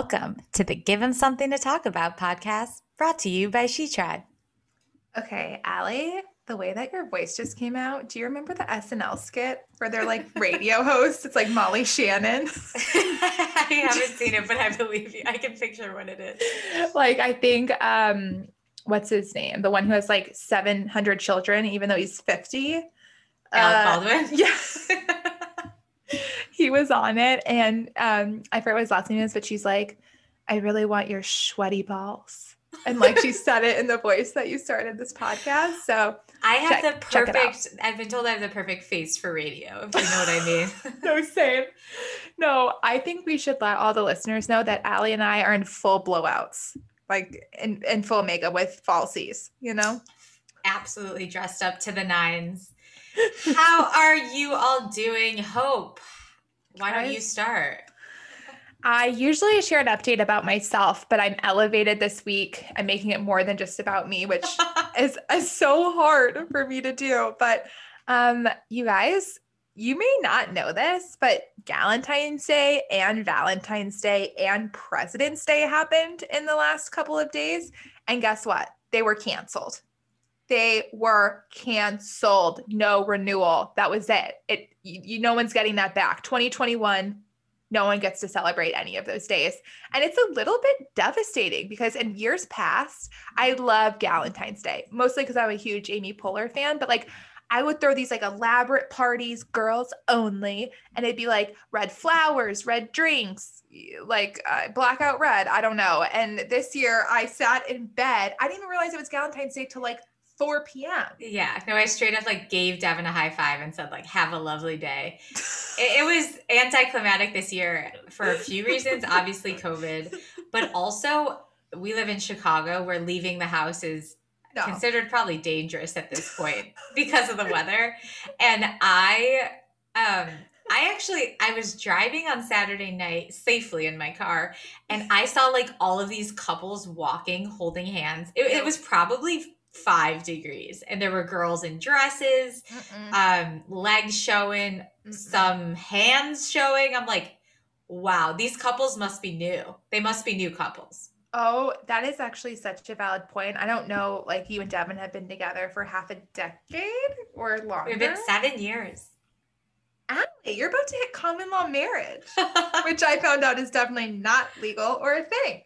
Welcome to the Give 'em Something to Talk About podcast brought to you by She Tribe. Okay, Allie, the way that your voice just came out, do you remember the SNL skit where they're like radio hosts? It's like Molly Shannon. I haven't seen it, but I believe you. I can picture what it is. Like, I think, um, what's his name? The one who has like 700 children, even though he's 50. Alec Baldwin? Yeah. he was on it. And um, I forget what his last name is, but she's like, I really want your sweaty balls. And like she said it in the voice that you started this podcast. So I have Check- the check it out. perfect, I've been told I have the perfect face for radio, if you know what I mean. no, same. No, I think we should let all the listeners know that Allie and I are in full blowouts, like in, in full makeup with falsies, you know? Absolutely dressed up to the nines. How are you all doing? Hope. Why don't you start? I usually share an update about myself, but I'm elevated this week. I'm making it more than just about me, which is, is so hard for me to do. But um, you guys, you may not know this, but Galentine's Day and Valentine's Day and President's Day happened in the last couple of days. And guess what? They were canceled. They were canceled. No renewal. That was it. It you, you no one's getting that back. 2021 no one gets to celebrate any of those days. And it's a little bit devastating because in years past, I love Galentine's Day, mostly because I'm a huge Amy Poehler fan, but like I would throw these like elaborate parties, girls only, and it'd be like red flowers, red drinks, like uh, blackout red. I don't know. And this year I sat in bed. I didn't even realize it was Galentine's Day till like 4 p.m. Yeah, no, I straight up like gave Devin a high five and said like, "Have a lovely day." It, it was anticlimactic this year for a few reasons. Obviously, COVID, but also we live in Chicago, where leaving the house is No. considered probably dangerous at this point because of the weather. And I, um, I actually I was driving on Saturday night safely in my car, and I saw like all of these couples walking, holding hands. It, it was probably five degrees, and there were girls in dresses, um, legs showing, Mm-mm. some hands showing. I'm like, wow, these couples must be new. They must be new couples. Oh, that is actually such a valid point. I don't know, like you and Devin have been together for half a decade or longer. We've been seven years. Allie, you're about to hit common law marriage, which I found out is definitely not legal or a thing.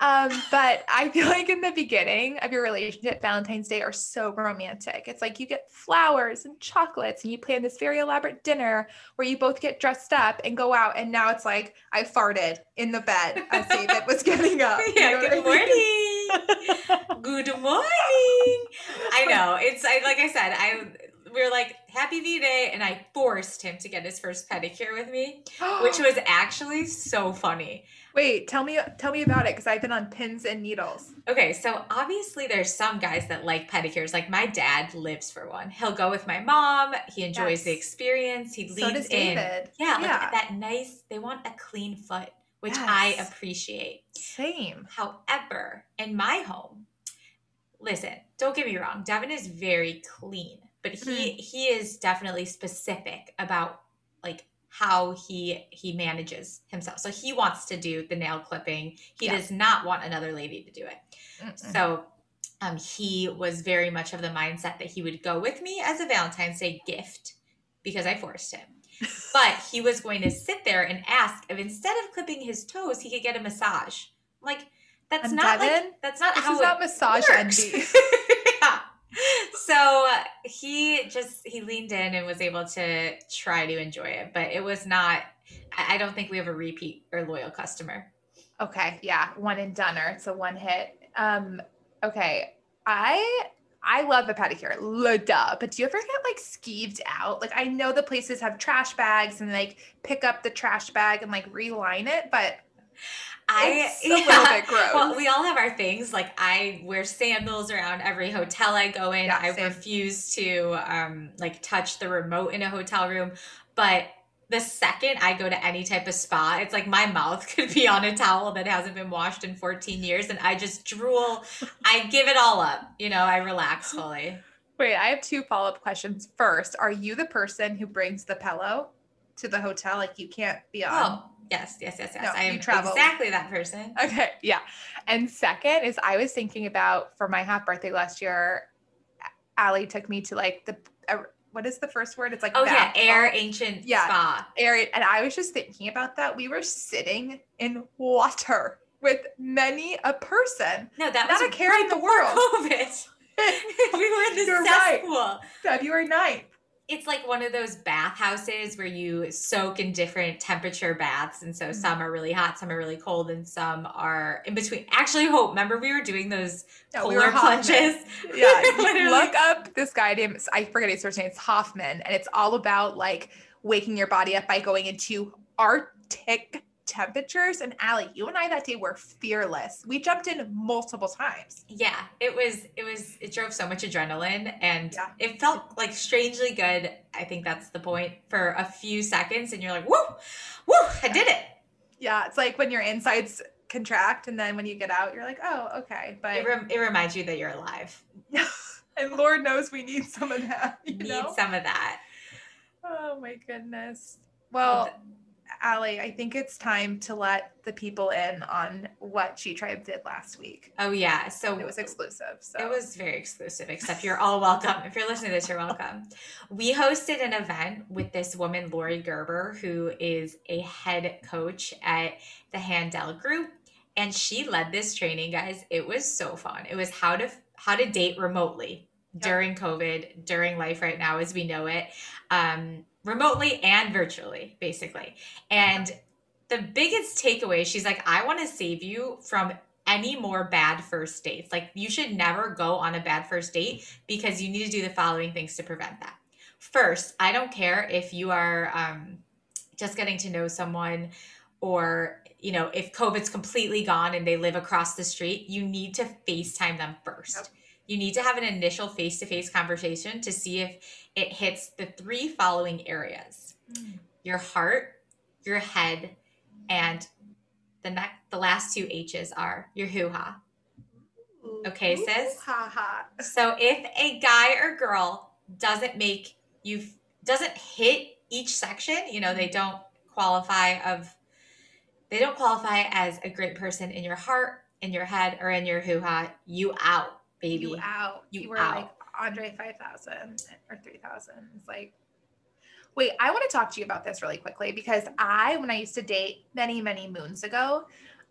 Um, but I feel like in the beginning of your relationship, Valentine's Day are so romantic. It's like you get flowers and chocolates, and you plan this very elaborate dinner where you both get dressed up and go out. And now it's like I farted in the bed as David was getting up. You yeah, know good morning. good morning. I know. It's I like I said, I we were like happy V Day and I forced him to get his first pedicure with me, which was actually so funny. Wait, tell me tell me about it because I've been on pins and needles. Okay, so obviously there's some guys that like pedicures. Like my dad lives for one. He'll go with my mom. He enjoys the experience. He So leans does in. David. Yeah, like Yeah. that nice. They want a clean foot, which I appreciate. Same. However, in my home, listen, don't get me wrong, Devin is very clean, but he mm-hmm. he is definitely specific about like how he he manages himself. So he wants to do the nail clipping. He Yeah. does not want another lady to do it. Mm-mm. So um, he was very much of the mindset that he would go with me as a Valentine's Day gift because I forced him. But he was going to sit there and ask if instead of clipping his toes, he could get a massage. I'm like, that's not Devin, like that's not This how not massage works. envy. So he just he leaned in and was able to try to enjoy it, but it was not. I don't think we have a repeat or loyal customer. Okay, yeah, one and doneer. It's a one hit. Um, okay, I I love a pedicure, la duh. But do you ever get like skeeved out? Like I know the places have trash bags and like pick up the trash bag and like reline it, but I it's a little bit gross. Well, we all have our things. Like I wear sandals around every hotel I go in. Yeah, I same. refuse to um like touch the remote in a hotel room. But the second I go to any type of spa, it's like my mouth could be on a towel that hasn't been washed in 14 years and I just drool. I give it all up. You know, I relax fully. Wait, I have two follow up questions. First, are you the person who brings the pillow to the hotel? Like you can't be on. Oh, Yes, yes, yes, yes. No, I am exactly that person. Okay, yeah. And second is I was thinking about for my half birthday last year, Allie took me to like the uh, what is the first word? It's like Oh yeah, Air salt Ancient Yeah. Spa. area, and I was just thinking about that. We were sitting in water with many a person. No, that was Not was a care in the world. COVID. we were in the You're right. February 9th. It's like one of those bathhouses where you soak in different temperature baths. And so Mhm. some are really hot, some are really cold, and some are in between. Actually, Hope, remember we were doing those No, we polar Hoffman. plunges? Yeah, look up this guy named I forget his first name. It's Hoffman, and it's all about like waking your body up by going into Arctic temperatures. And Allie, you and I that day were fearless. We jumped in multiple times. Yeah, it was it was it drove so much adrenaline and Yeah. it felt like strangely good. I think that's the point for a few seconds and you're like, "Woo! Woo! I did it." Yeah, it's like when your insides contract, and then when you get out, you're like, oh, okay. It, But rem- it reminds you that you're alive. and Lord knows we need some of that. You Need know? some of that. Oh my goodness. Well, Allie, I think it's time to let the people in on what She Tribe did last week. Oh yeah, so It was exclusive. So It was very exclusive, except you're all welcome. If you're listening to this, you're welcome. We hosted an event with this woman, Lori Gerber, who is a head coach at the Handel Group. And she led this training, guys. It was so fun. It was how to how to date remotely during COVID, during life right now as we know it, um, remotely and virtually, basically. And the biggest takeaway, she's like, I want to save you from any more bad first dates. Like you should never go on a bad first date because you need to do the following things to prevent that. First, I don't care if you are um, just getting to know someone or you know if COVID's completely gone and they live across the street, you need to FaceTime them first. Yep. You need to have an initial face-to-face conversation to see if it hits the three following areas: hmm. your heart, your head, and the next the last two H's are your hoo-ha. Okay, Ooh, sis? Ha ha. So if a guy or girl doesn't make you doesn't hit each section, you know, they hmm. don't qualify of they don't qualify as a great person in your heart, in your head, or in your hoo-ha, you out, baby. You out. You You, were out. like Andre 5000 or 3000. It's like, wait, I want to talk to you about this really quickly because I, when I used to date many, many moons ago,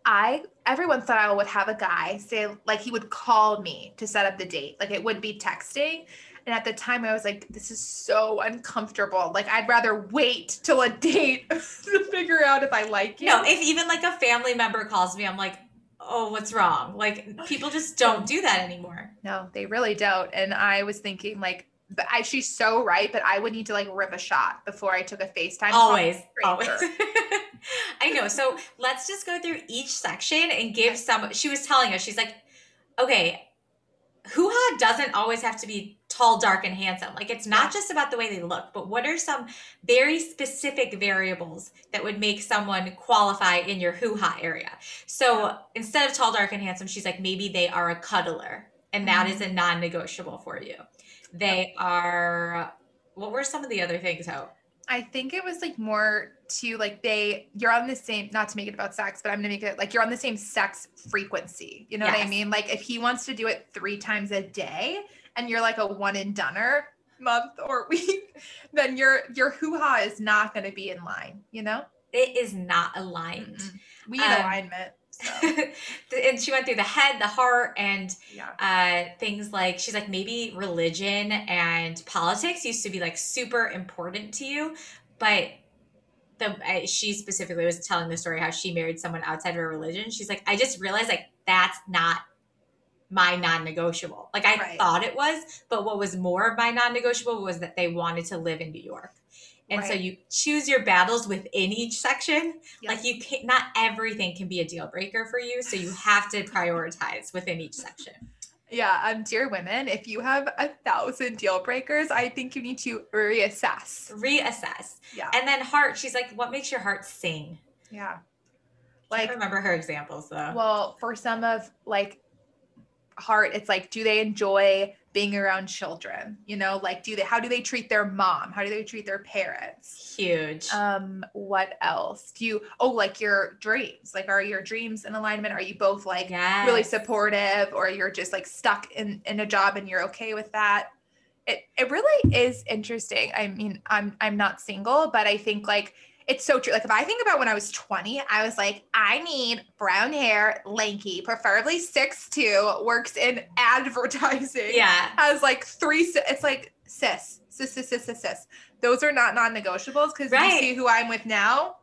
I every once in a while would have a guy say like he would call me to set up the date. Like it would be texting. And at the time I was like, this is so uncomfortable. Like I'd rather wait till a date to figure out if I like you. No, if even like a family member calls me, I'm like, oh, what's wrong? Like people just don't do that anymore. No, they really don't. And I was thinking like, but I, she's so right, but I would need to like rip a shot before I took a FaceTime. always always i know so let's just go through each section and give some she was telling us she's like okay hoo-ha doesn't always have to be tall dark and handsome like it's not just about the way they look but what are some very specific variables that would make someone qualify in your hoo-ha area so instead of tall dark and handsome she's like maybe they are a cuddler and that Mhm. is a non-negotiable for you they are what were some of the other things Hope? I think it was like more to like they you're on the same not to make it about sex, but I'm gonna make it like you're on the same sex frequency. You know what I mean? Like if he wants to do it three times a day and you're like a one and doneer month or week, then your your hoo-ha is not gonna be in line, you know? it is not aligned. Mm-mm. We need Um, alignment. So and she went through the head, the heart, and yeah. uh, things like she's like maybe religion and politics used to be like super important to you, but the uh, she specifically was telling the story how she married someone outside of her religion. She's like, I just realized like that's not my non-negotiable. Like I Right. thought it was, but what was more of my non-negotiable was that they wanted to live in New York. And so you choose your battles within each section like you can't not everything can be a deal breaker for you so you have to prioritize within each section Yeah, um, dear women, if you have a thousand deal breakers, I think you need to reassess. reassess Yeah, and then heart she's like what makes your heart sing yeah. like Like, remember her examples though well, for some of like heart, it's like, do they enjoy being around children? You know like do they how do they treat their mom? How do they treat their parents? Huge. um what else? Do you oh like your dreams. Like are your dreams in alignment? Are you both like yes. really supportive or you're just like stuck in in a job and you're okay with that? It it really is interesting. I mean i'm i'm not single but i think like it's so true like if i think about when i was 20 i was like i need brown hair lanky preferably six two works in advertising Yeah. has like three it's like sis, sis, sis, sis, cis, sis. those are not non-negotiables because Right. you see who i'm with now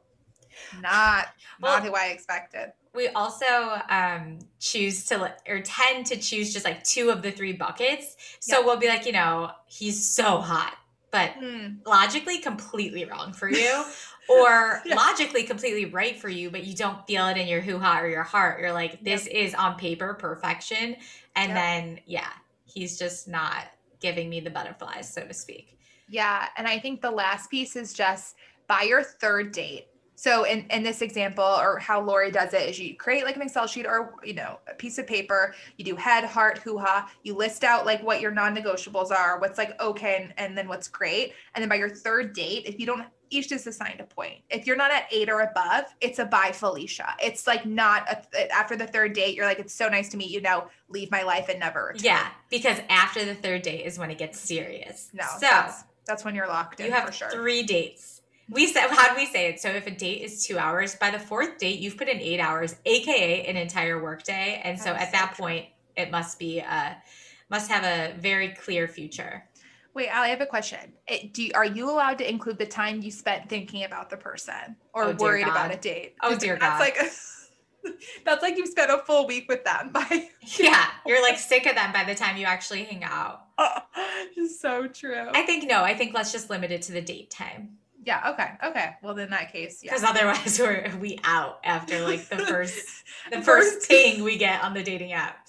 not Well- not who i expected We also um, choose to or tend to choose just like two of the three buckets. So Yeah. we'll be like, you know, he's so hot, but Hmm. logically completely wrong for you, or Yeah. logically completely right for you, but you don't feel it in your hoo ha or your heart. You're like, this is on paper perfection. And Yep. then, yeah, he's just not giving me the butterflies, so to speak. Yeah. And I think the last piece is just by your third date. So in, in this example, or how Lori does it is you create like an Excel sheet or, you know, a piece of paper, you do head, heart, hoo-ha, you list out like what your non-negotiables are, what's like okay, and, and then what's great. And then by your third date, if you don't each is assigned a point. If you're not at eight or above, it's a bye Felicia. It's like not a, after the third date, you're like, it's so nice to meet you. Now leave my life and never return. Yeah, because after the third date is when it gets serious. No, so that's, that's when you're locked in you have for sure. three dates. We said, how do we say it? So if a date is two hours, by the fourth date, you've put in eight hours, aka an entire workday. And so at so that true. point, it must be uh must have a very clear future. Wait, Allie, I have a question. It, do you, are you allowed to include the time you spent thinking about the person or Oh, worried about a date? Oh, dear that's God. like that's like you've spent a full week with them by Yeah, you're like sick of them by the time you actually hang out. It's so true. I think no, I think let's just limit it to the date time. yeah, okay. Okay. Well, in that case, yeah. Because otherwise we're we out after like the first the First- first ping we get on the dating app.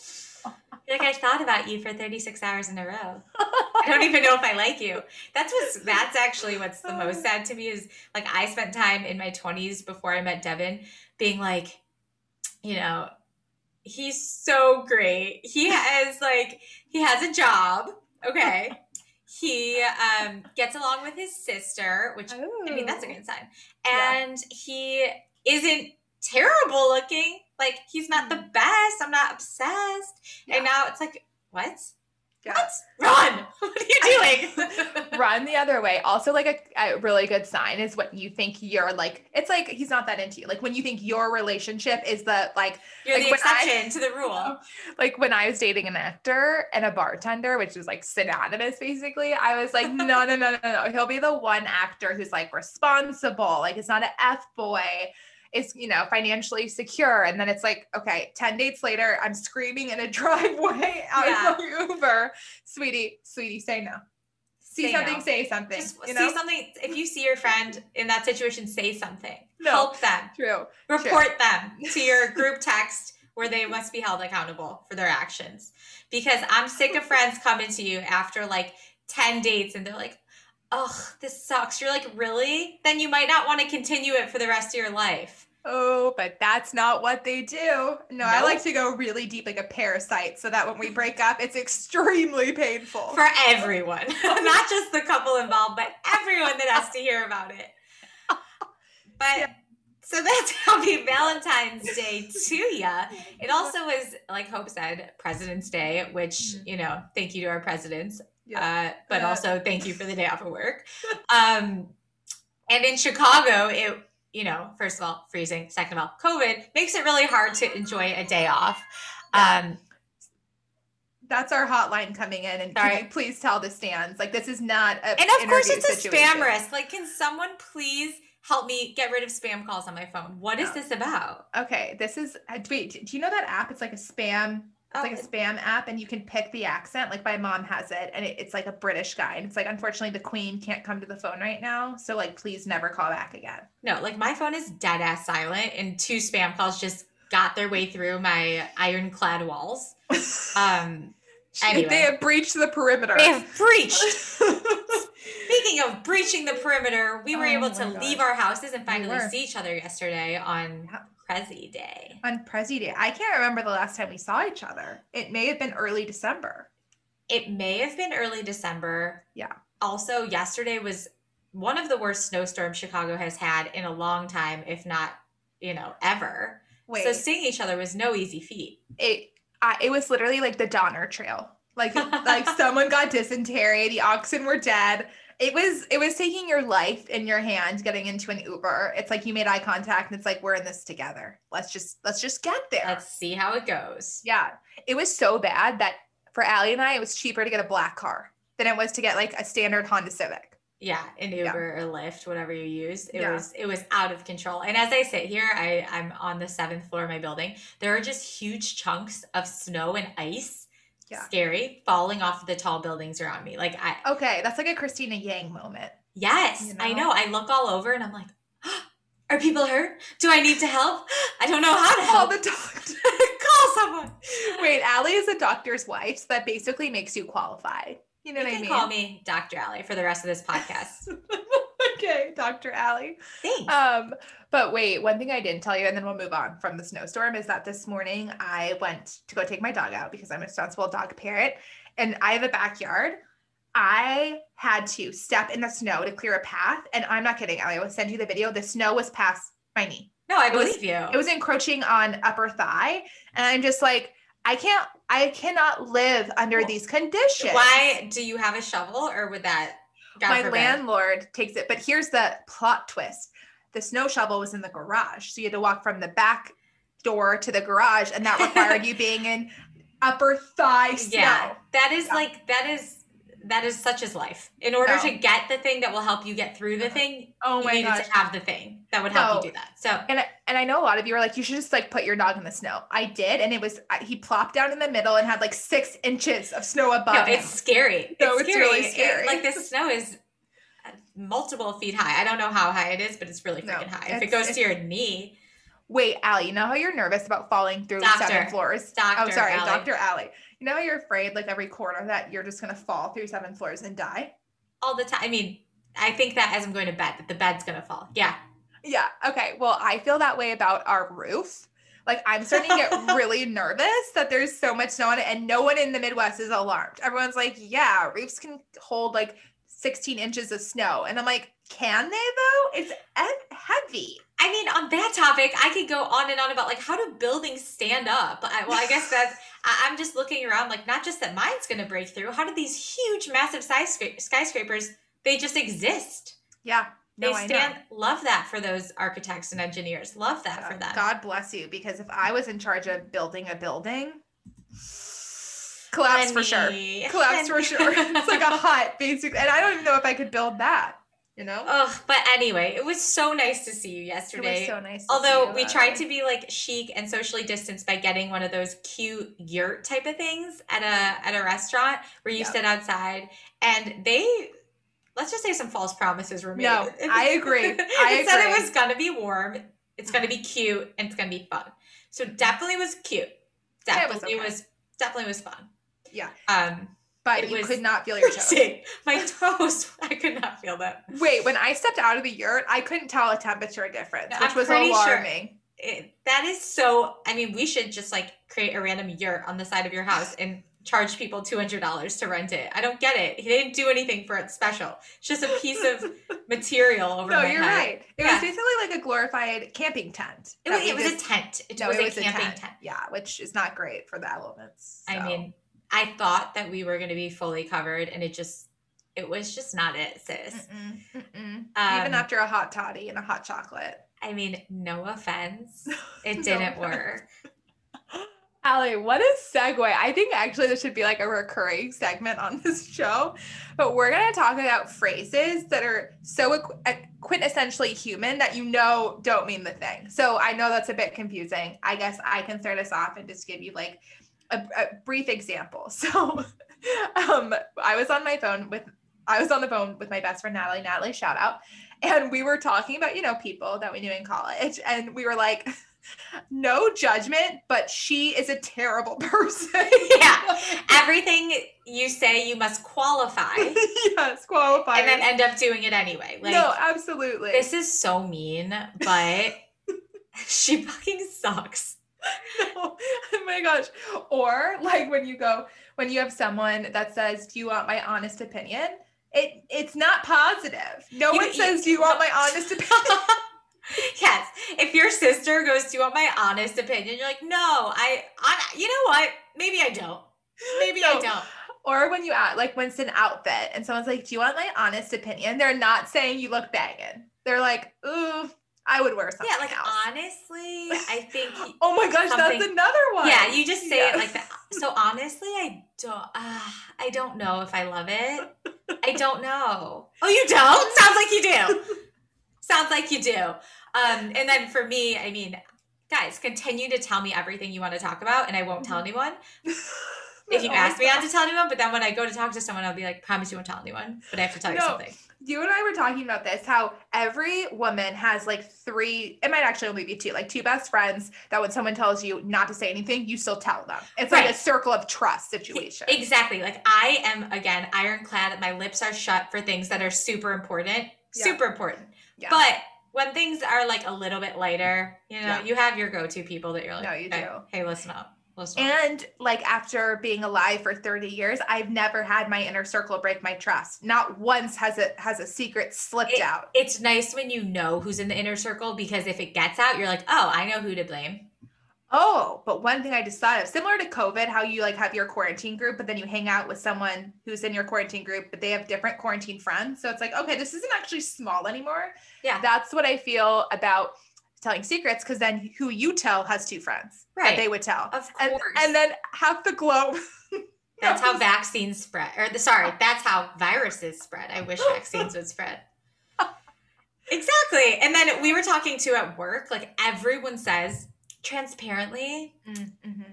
You're like I thought about you for 36 hours in a row. I don't even know if I like you. That's what's that's actually what's the most sad to me is like I spent time in my 20s before I met Devin being like, you know, he's so great. He has like he has a job. Okay. He um gets along with his sister, which I mean that's a good sign. Yeah. And he isn't terrible looking. Like he's not the hmm. best. I'm not obsessed. Yeah. And now it's like, what? Yeah. What? Run! What are you doing? Run the other way. Also, like a, a really good sign is what you think you're like. It's like he's not that into you. Like when you think your relationship is the like You're Like the when I- exception to the rule. like when I was dating an actor and a bartender, which is like synonymous basically, I was like, no, no, no, no, no. He'll be the one actor who's like responsible, like it's not an F boy, is you know, financially secure. And then it's like, okay, 10 dates later, I'm screaming in a driveway out Yeah. of my Uber. Sweetie, sweetie, say no. See Say something, no. say something. Just you see something. If you see your friend in that situation, say something. No. Help them. True. Report them to your group text where they must be held accountable for their actions. Because I'm sick of friends coming to you after like 10 dates and they're like, oh, this sucks. You're like, really? Then you might not want to continue it for the rest of your life. Oh, but that's not what they do. No, I like to go really deep like a parasite so that when we break up, it's extremely painful. For everyone, not just the couple involved, but everyone that has to hear about it. But Yeah. so that's happy Valentine's Day to ya. It also was, like Hope said, President's Day, which, Mhm. you know, thank you to our presidents. Yeah. Uh, but Uh, also thank you for the day off of work. Um, and in Chicago, it, you know, first of all, freezing. Second of all, COVID makes it really hard to enjoy a day off. Um, That's our hotline coming in, and Sorry. can you please tell the stands like this is not a and of course, it's a situation. spam risk. Like, can someone please help me get rid of spam calls on my phone? What is No. this about? Okay, this is uh, wait. Do you know that app? It's like a spam. It's like a Oh. spam app, and you can pick the accent. Like my mom has it, and it, it's like a British guy. And it's like, unfortunately, the Queen can't come to the phone right now, so like, please never call back again. No, like my phone is dead ass silent, and two spam calls just got their way through my ironclad walls. Um, Anyway. They have breached the perimeter. they have breached. Speaking of breaching the perimeter, we were Oh able to God. leave our houses and finally were. see each other yesterday on. Prezi Day. on Prezi Day. I can't remember the last time we saw each other. It may have been early December. It may have been early December. Yeah. Also, yesterday was one of the worst snowstorms Chicago has had in a long time, if not, you know, ever. Wait, So seeing each other was no easy feat. it I, it was literally like the Donner Trail. Like like someone got dysentery, the oxen were dead. It was it was taking your life in your hand getting into an Uber. It's like you made eye contact and it's like we're in this together. Let's just let's just get there. Let's see how it goes. yeah. It was so bad that for Allie and I it was cheaper to get a black car than it was to get like a standard Honda Civic. Yeah, an Yeah. Uber or Lyft, whatever you use. It Yeah. was it was out of control. And as I sit here, I, I'm on the seventh floor of my building. There are just huge chunks of snow and ice, Yeah. scary, falling off the tall buildings around me. Like I Okay, that's like a Cristina Yang moment. yes, You I know? know. I look all over and I'm like, are people hurt? Do I need to help? I don't know how to Call help. the doctor. Call someone. Wait, Allie is a doctor's wife, so that basically makes you qualified. You know You what I can mean? call me Dr. Allie for the rest of this podcast. okay, Dr. Allie. Thanks. Um, but wait, one thing I didn't tell you, and then we'll move on from the snowstorm, is that this morning I went to go take my dog out because I'm a responsible dog parent, and I have a backyard. I had to step in the snow to clear a path, and I'm not kidding, Allie. I will send you the video. The snow was past my knee. no, I was- believe you. It was encroaching on upper thigh, and I'm just like, I can't, I cannot live under Well, these conditions. Why do you have a shovel or would that God my forbid. landlord takes it. But here's the plot twist: the snow shovel was in the garage, so you had to walk from the back door to the garage, and that required you being in upper thigh snow. Yeah, that is Yeah. like that is that is such as life. In order No. to get the thing that will help you get through the Uh-huh. thing, Oh you my needed gosh! to have the thing that would help No. you do that. So And I, and I know a lot of you are like, you should just like put your dog in the snow. I did, and it was he plopped down in the middle and had like six inches of snow above no, him. it's scary. No, it's it's scary. really It- scary. like this snow is uh, multiple feet high. I don't know how high it is, but it's really freaking high. If it goes to your knee, Wait, Allie, you know how you're nervous about falling through Doctor. seven floors? Doctor, oh, sorry, Allie. Dr. Allie. You know how you're afraid, like every corner, that you're just gonna fall through seven floors and die? all the time. I mean, I think that as I'm going to bed, that the bed's gonna fall. Yeah. Yeah. Okay. Well, I feel that way about our roof. Like I'm starting to get really nervous that there's so much snow on it, and no one in the Midwest is alarmed. Everyone's like, "Yeah, roofs can hold like 16 inches of snow," and I'm like, "Can they though? It's heavy." I mean, on that topic, I could go on and on about like how do buildings stand up. I, well, I guess that's. I, I'm just looking around, like not just that mine's going to break through. How do these huge, massive skyscra- skyscrapers? They just exist. Yeah. No, they stand. Love that for those architects and engineers. Love that for them. God bless you, because if I was in charge of building a building, collapse for sure. Collapse for sure. It's like a hut, basically, and I don't even know if I could build that. You know. Oh, but anyway, it was so nice to see you It yesterday. was so nice. Although we uh, tried to be like chic and socially distanced by getting one of those cute yurt type of things at a at a restaurant where you Yeah. sit outside and they let's just say some false promises were made. No, I agree. I it said it was gonna be warm, it's gonna be cute, and it's gonna be fun. So definitely was cute. Yeah, it was Definitely okay. was definitely was fun. Yeah. Um but it you could not feel your toes. My toes, I could not feel them. Wait, when I stepped out of the yurt, I couldn't tell a temperature difference, No, which I'm was pretty sure- alarming. it, that is so i mean we should just like create a random yurt on the side of your house and charge people $200 to rent it i don't get it he didn't do anything for it special it's just a piece of material over No, you're head right. It Yeah. was basically like a glorified camping tent. it was, it was just- a tent it no, was, it a was camping a tent, tent. Yeah, which is not great for the elements. i mean i thought that we were going to be fully covered and it just it was just not it sis Mm-mm, mm-mm. Um, even after a hot toddy and a hot chocolate. i mean no offense it didn't offense. work Allie, what a segue. I think actually this should be like a recurring segment on this show. But we're going to talk about phrases that are so quintessentially human that you know don't mean the thing. So I know that's a bit confusing. I guess I can start us off and just give you like a, a brief example. So um, I was on my phone with, I was on the phone with my best friend Natalie, Natalie, shout out. And we were talking about, you know, people that we knew in college. And we were like, no judgment, but she is a terrible person. Yeah. everything you say you must qualify yes, qualify. and then end up doing it anyway like no, absolutely. This is so mean, but she fucking sucks. No. Oh my gosh. Or like when you go, when you have someone that says, "Do you want my honest opinion?" It it's not positive. No You- one you- says, "Do you want my honest opinion?" yes. If your sister goes, "Do you want my honest opinion?" You're like, "No, I, I you know what? Maybe I don't. Maybe I don't." or when you act like when it's an outfit and someone's like, "Do you want my honest opinion?" They're not saying you look banging. They're like, "Ooh, I would wear something Yeah, like else." honestly, I think oh my gosh, that's another one. Yeah, you just say Yeah. it like that. So honestly, I don't. Uh, I don't know if I love it. I don't know. Oh, you don't? Sounds like you do. Sounds like you do. Um, and then for me, I mean, guys, continue to tell me everything you want to talk about, and I won't tell anyone. If you Oh ask me not to tell anyone, but then when I go to talk to someone, I'll be like, "Promise you won't tell anyone," but I have to tell you something. You and I were talking about this how every woman has like three, it might actually only be two, like two best friends that when someone tells you not to say anything, you still tell them. It's like a circle of trust situation. Exactly. Like I am again ironclad. My lips are shut for things that are super important. Yeah. Super important. Yeah. But when things are like a little bit lighter, you know, Yeah. you have your go-to people that you're like, No, you "Okay, do. Hey. Listen up. And like after being alive for 30 years, I've never had my inner circle break my trust. Not once has it has a secret slipped It- out. It's nice when you know who's in the inner circle because if it gets out, you're like, oh, I know who to blame. Oh, but one thing I just thought of, similar to COVID, how you like have your quarantine group, but then you hang out with someone who's in your quarantine group, but they have different quarantine friends. So it's like, okay, this isn't actually small anymore. Yeah. That's what I feel about telling secrets, because then who you tell has two friends Right. that they would tell. Of And, course. and then half the globe. that's how vaccines spread. Or the sorry, that's how viruses spread. I wish vaccines would spread. Exactly. And then we were talking to at work, like everyone says transparently, Mm, mhm.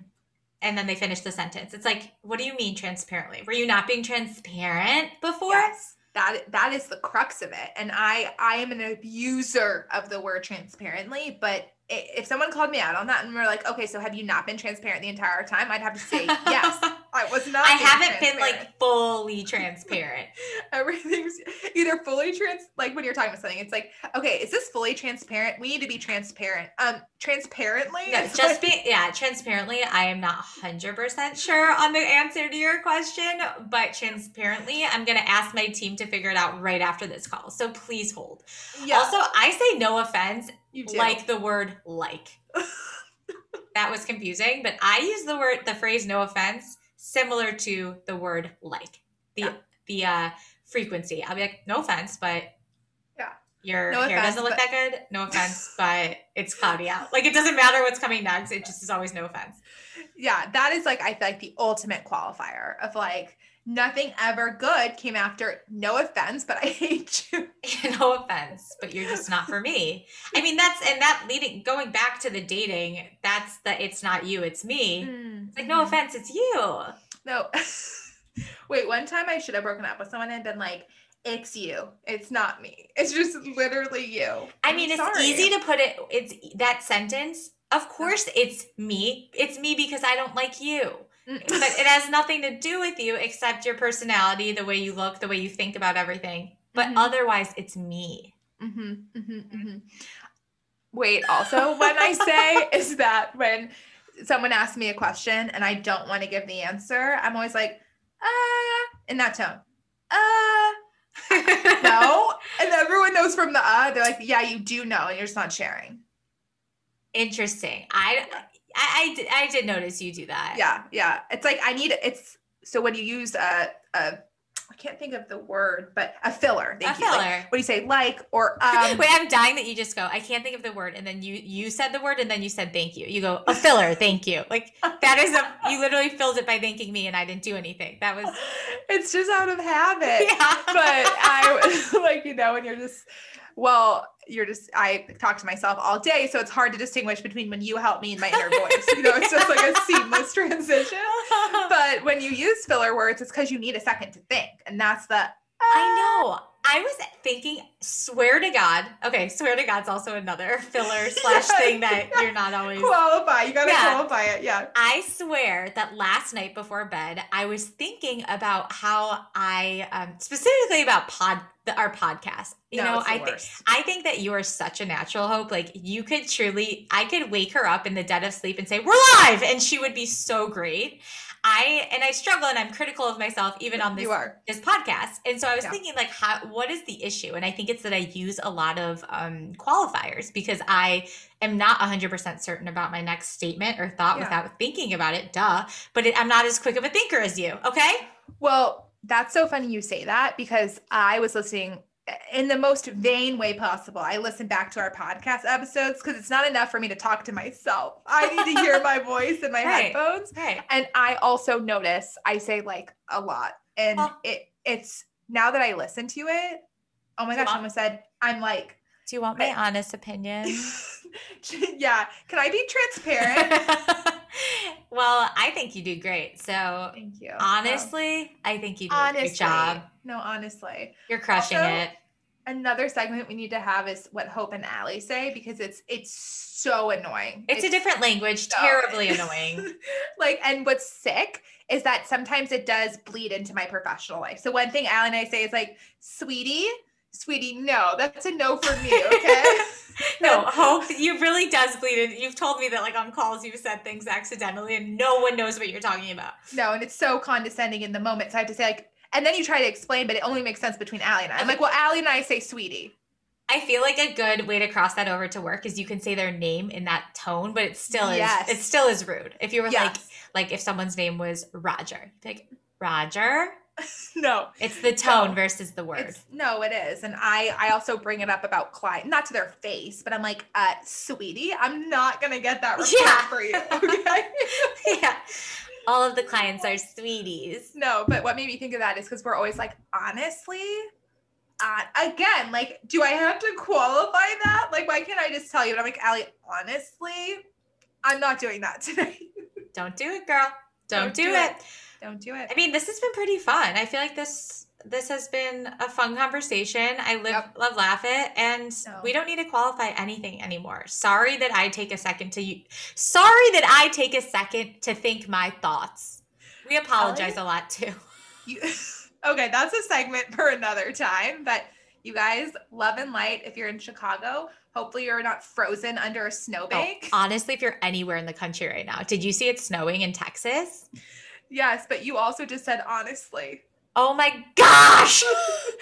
and then they finish the sentence. It's like, what do you mean transparently? Were you not being transparent before? Yes. That that is the crux of it. And I I am an abuser of the word transparently, but if someone called me out on that and were like, okay, so have you not been transparent the entire time? I'd have to say yes. I was not. I haven't been like fully transparent. everything's either fully trans like when you're talking about something, it's like, okay, is this fully transparent? We need to be transparent. Um, transparently. No, just like- be yeah, transparently, I am not 100% sure on the answer to your question, but transparently, I'm going to ask my team to figure it out right after this call. So please hold. yeah, Also, I say no offense you do. like the word like. that was confusing, but I use the word the phrase no offense similar to the word like. The Yeah. the uh frequency. I'll be like no offense, but Yeah. Your No hair offense, doesn't look but- that good. No offense, but it's cloudy out. Like it doesn't matter what's coming next. It just is always no offense. yeah, that is like I feel like the ultimate qualifier of like nothing ever good came after no offense, but I hate you. no offense, but you're just not for me. I mean, that's and that leading going back to the dating. That's the it's not you, it's me. Mm-hmm. It's like no offense, it's you. No. Wait, one time I should have broken up with someone and been like, it's you. It's not me. It's just literally you. I I'm mean, it's sorry. easy to put it. It's that sentence. Of course, it's me. It's me because I don't like you. But it has nothing to do with you except your personality, the way you look, the way you think about everything. But Mhm. otherwise, it's me. hmm hmm hmm Wait, also, when I say is that when someone asks me a question and I don't want to give the answer, I'm always like, uh, in that tone. Uh, no. and everyone knows from the uh, they're like, yeah, you do know, and you're just not sharing. Interesting. I, I, I, did- I did notice you do that. Yeah, yeah. It's like I need it's so when you use a a I can't think of the word, but a filler. Thank A you. Like, filler. what do you say? Like or um Wait, I'm dying that you just go. I can't think of the word, and then you you said the word, and then you said thank you. You go a filler, thank you. Like that is a you literally filled it by thanking me, and I didn't do anything. That was it's just out of habit. yeah. But I was like, you know, and you're just well, you're just I talk to myself all day, so it's hard to distinguish between when you help me and my inner voice. You know, it's just like a seamless transition. But when you use filler words, it's because you need a second to think. And that's the I know. I was thinking, swear to God. Okay, swear to God's also another filler slash thing that you're not always. qualify. You gotta Yeah. qualify it. Yeah. I swear that last night before bed, I was thinking about how I, um, specifically about pod the, our podcast. You No, know, I think. I think that you are such a natural hope. Like you could truly, I could wake her up in the dead of sleep and say, "We're live," and she would be so great. I and I struggle and I'm critical of myself even on this this podcast. And so I was Yeah. thinking like how what is the issue? And I think it's that I use a lot of um qualifiers because I am not 100% certain about my next statement or thought Yeah. without thinking about it. Duh. But it, I'm not as quick of a thinker as you, okay? Well, that's so funny you say that because I was listening in the most vain way possible. I listen back to our podcast episodes because it's not enough for me to talk to myself. I need to hear my voice in my Right. headphones. Right. And I also notice I say like a lot. And Huh. it it's now that I listen to it, oh my Do gosh, I almost said I'm like, Do you want my honest opinion? yeah, can I be transparent? well, I think you do great. So Thank you. honestly, I think you do honestly, a great job. No, honestly. You're crushing Also, it. another segment we need to have is what Hope and Allie say because it's it's so annoying. It's, a different language, so- terribly annoying. like, and what's sick is that sometimes it does bleed into my professional life. So one thing Allie and I say is like, sweetie, sweetie, no, that's a no for me. Okay. No, Hope, you really does bleed in. You've told me that like on calls you've said things accidentally and no one knows what you're talking about. no, and it's so condescending in the moment. So I have to say like, and then you try to explain, but it only makes sense between Allie and I. I'm like, well, Allie and I say sweetie. I feel like a good way to cross that over to work is you can say their name in that tone, but it still is Yes. it still is rude. If you were like Yes. like if someone's name was Roger, like Roger. no. It's the tone No. versus the word. It's, no, it is, and I I also bring it up about client, not to their face, but I'm like, uh, sweetie, I'm not gonna get that report Yeah. for you, okay? yeah. All of the clients are sweeties. no, but what made me think of that is because we're always like, honestly, uh, again, like, do I have to qualify that? Like, why can't I just tell you? And I'm like, Allie, honestly, I'm not doing that today. Don't do it, girl. Don't, Don't do, do it. it. Don't do it. I mean, this has been pretty fun. I feel like this this has been a fun conversation. I live Yep. love laugh it, and No. we don't need to qualify anything anymore. Sorry that I take a second to you. Sorry that I take a second to think my thoughts. We apologize a lot too. You, okay, that's a segment for another time. But you guys, love and light. If you're in Chicago, hopefully you're not frozen under a snowbank. No, honestly, if you're anywhere in the country right now, did you see it snowing in Texas? Yes, but you also just said honestly. Oh my gosh.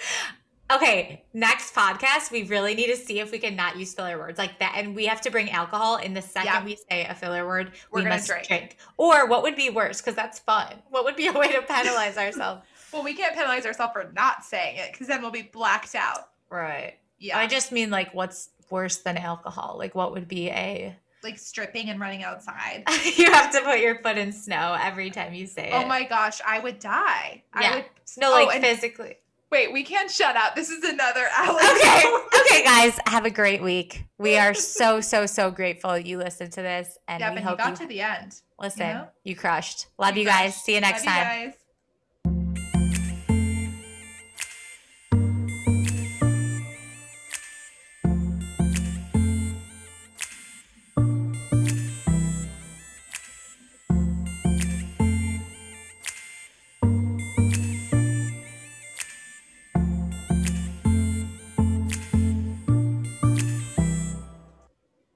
okay, next podcast, we really need to see if we can not use filler words like that. And we have to bring alcohol in the second Yeah. we say a filler word. We're we gonna must drink. drink. Or what would be worse? Because that's fun. What would be a way to penalize ourselves? Well, we can't penalize ourselves for not saying it because then we'll be blacked out. Right. Yeah. I just mean like what's worse than alcohol? Like what would be a like stripping and running outside. you have to put your foot in snow every time you say oh it. Oh my gosh, I would die. Yeah. I would snow. No, Oh, like and- physically. wait, we can't shut up. This is another Alex. okay. Okay, guys, have a great week. We are so, so, so grateful you listened to this. And yeah, we but you got you to the end. listen. know? You crushed. Love You you guys. See you next Love you time. guys.